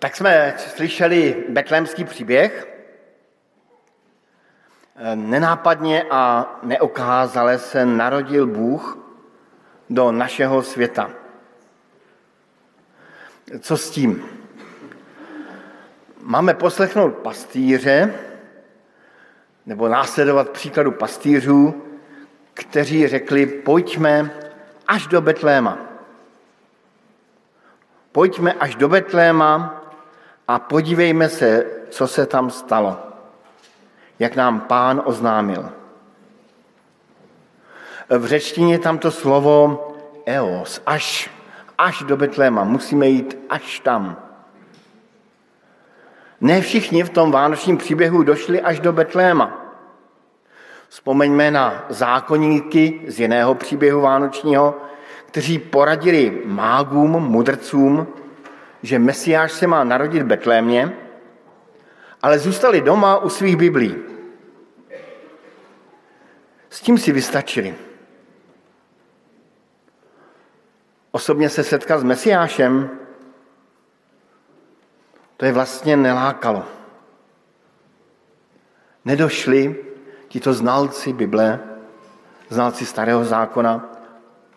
Tak jsme slyšeli betlémský příběh. Nenápadně a neokázale se narodil Bůh do našeho světa. Co s tím? Máme poslechnout pastýře, nebo následovat příkladu pastýřů, kteří řekli, pojďme až do Betléma. Pojďme až do Betléma a podívejme se, co se tam stalo, jak nám pán oznámil. V řečtině tam to slovo eos, až, až do Betléma, musíme jít až tam. Ne všichni v tom vánočním příběhu došli až do Betléma. Vzpomeňme na zákonníky z jiného příběhu vánočního, kteří poradili mágům, mudrcům, že Mesiáš se má narodit v Betlémě, ale zůstali doma u svých biblí. S tím si vystačili. Osobně se setkat s Mesiášem, to je vlastně nelákalo. Nedošli tito znalci Bible, znalci Starého zákona,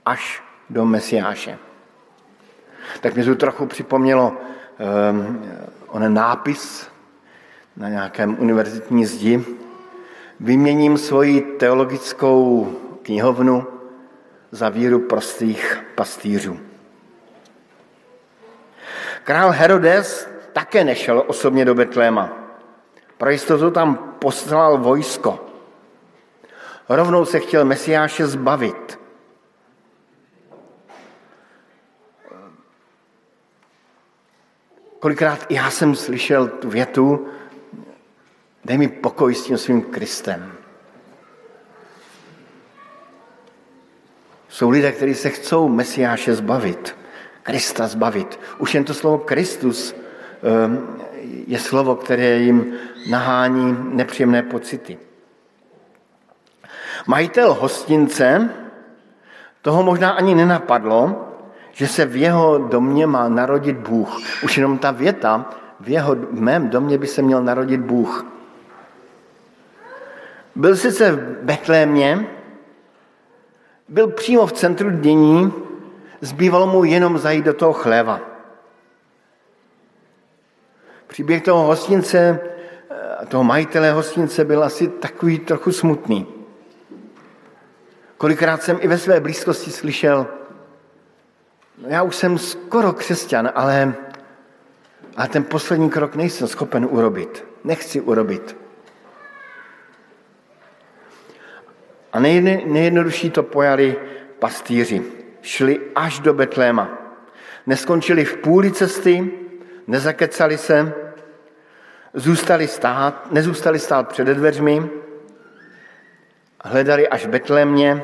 až do Mesiáše. Tak mě to trochu připomnělo um, onen nápis na nějakém univerzitní zdi. Vyměním svoji teologickou knihovnu za víru prostých pastýřů. Král Herodes také nešel osobně do Betléma. Pro jistotu tam poslal vojsko. Rovnou se chtěl Mesiáše zbavit. Kolikrát já jsem slyšel tu větu, dej mi pokoj s tím svým Kristem. Jsou lidé, kteří se chcou Mesiáše zbavit, Krista zbavit. Už jen to slovo Kristus ehm, je slovo, které jim nahání nepříjemné pocity. Majitel hostince toho možná ani nenapadlo, že se v jeho domě má narodit Bůh. Už jenom ta věta, v, jeho, v mém domě by se měl narodit Bůh. Byl sice v Betlémě, byl přímo v centru dění, zbývalo mu jenom zajít do toho chléva. Příběh toho hostince, eh, toho majitele hostince byl asi takový trochu smutný. Kolikrát jsem i ve své blízkosti slyšel, já už jsem skoro křesťan, ale, ale ten poslední krok nejsem schopen urobit. Nechci urobit. A nejjednodušší to pojali pastýři. Šli až do Betléma. Neskončili v půli cesty, nezakecali se, zůstali stát, nezůstali stát před dveřmi, hledali až v Betlémě,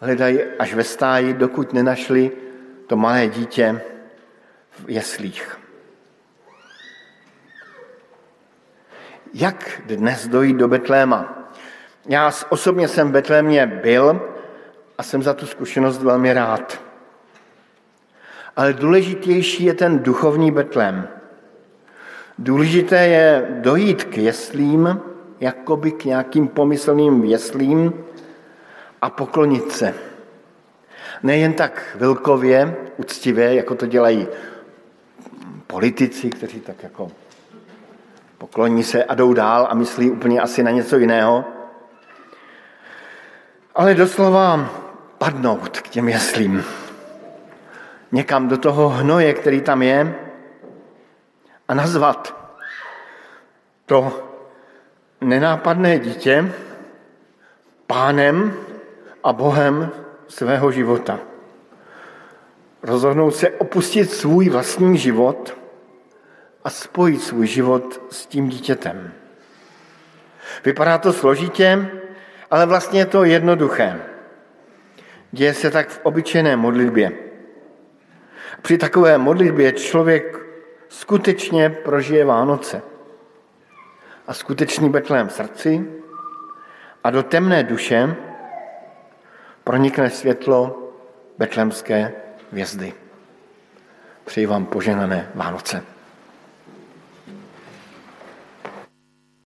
hledali až ve stáji, dokud nenašli to malé dítě v jeslích. Jak dnes dojít do Betléma? Já osobně jsem v Betlémě byl a jsem za tu zkušenost velmi rád. Ale důležitější je ten duchovní Betlém. Důležité je dojít k jeslím, jakoby k nějakým pomyslným jeslím a poklonit se. Nejen tak vilkově, uctivě, jako to dělají politici, kteří tak jako pokloní se a jdou dál a myslí úplně asi na něco jiného, ale doslova padnout k těm jeslím. Někam do toho hnoje, který tam je, a nazvat to nenápadné dítě pánem a Bohem svého života. Rozhodnout se opustit svůj vlastní život a spojit svůj život s tím dítětem. Vypadá to složitě, ale vlastně je to jednoduché. Děje se tak v obyčejné modlitbě. Při takové modlitbě člověk skutečně prožije Vánoce a skutečný Betlém v srdci a do temné duše pronikne světlo betlemské hvězdy. Přeji vám poženané Vánoce.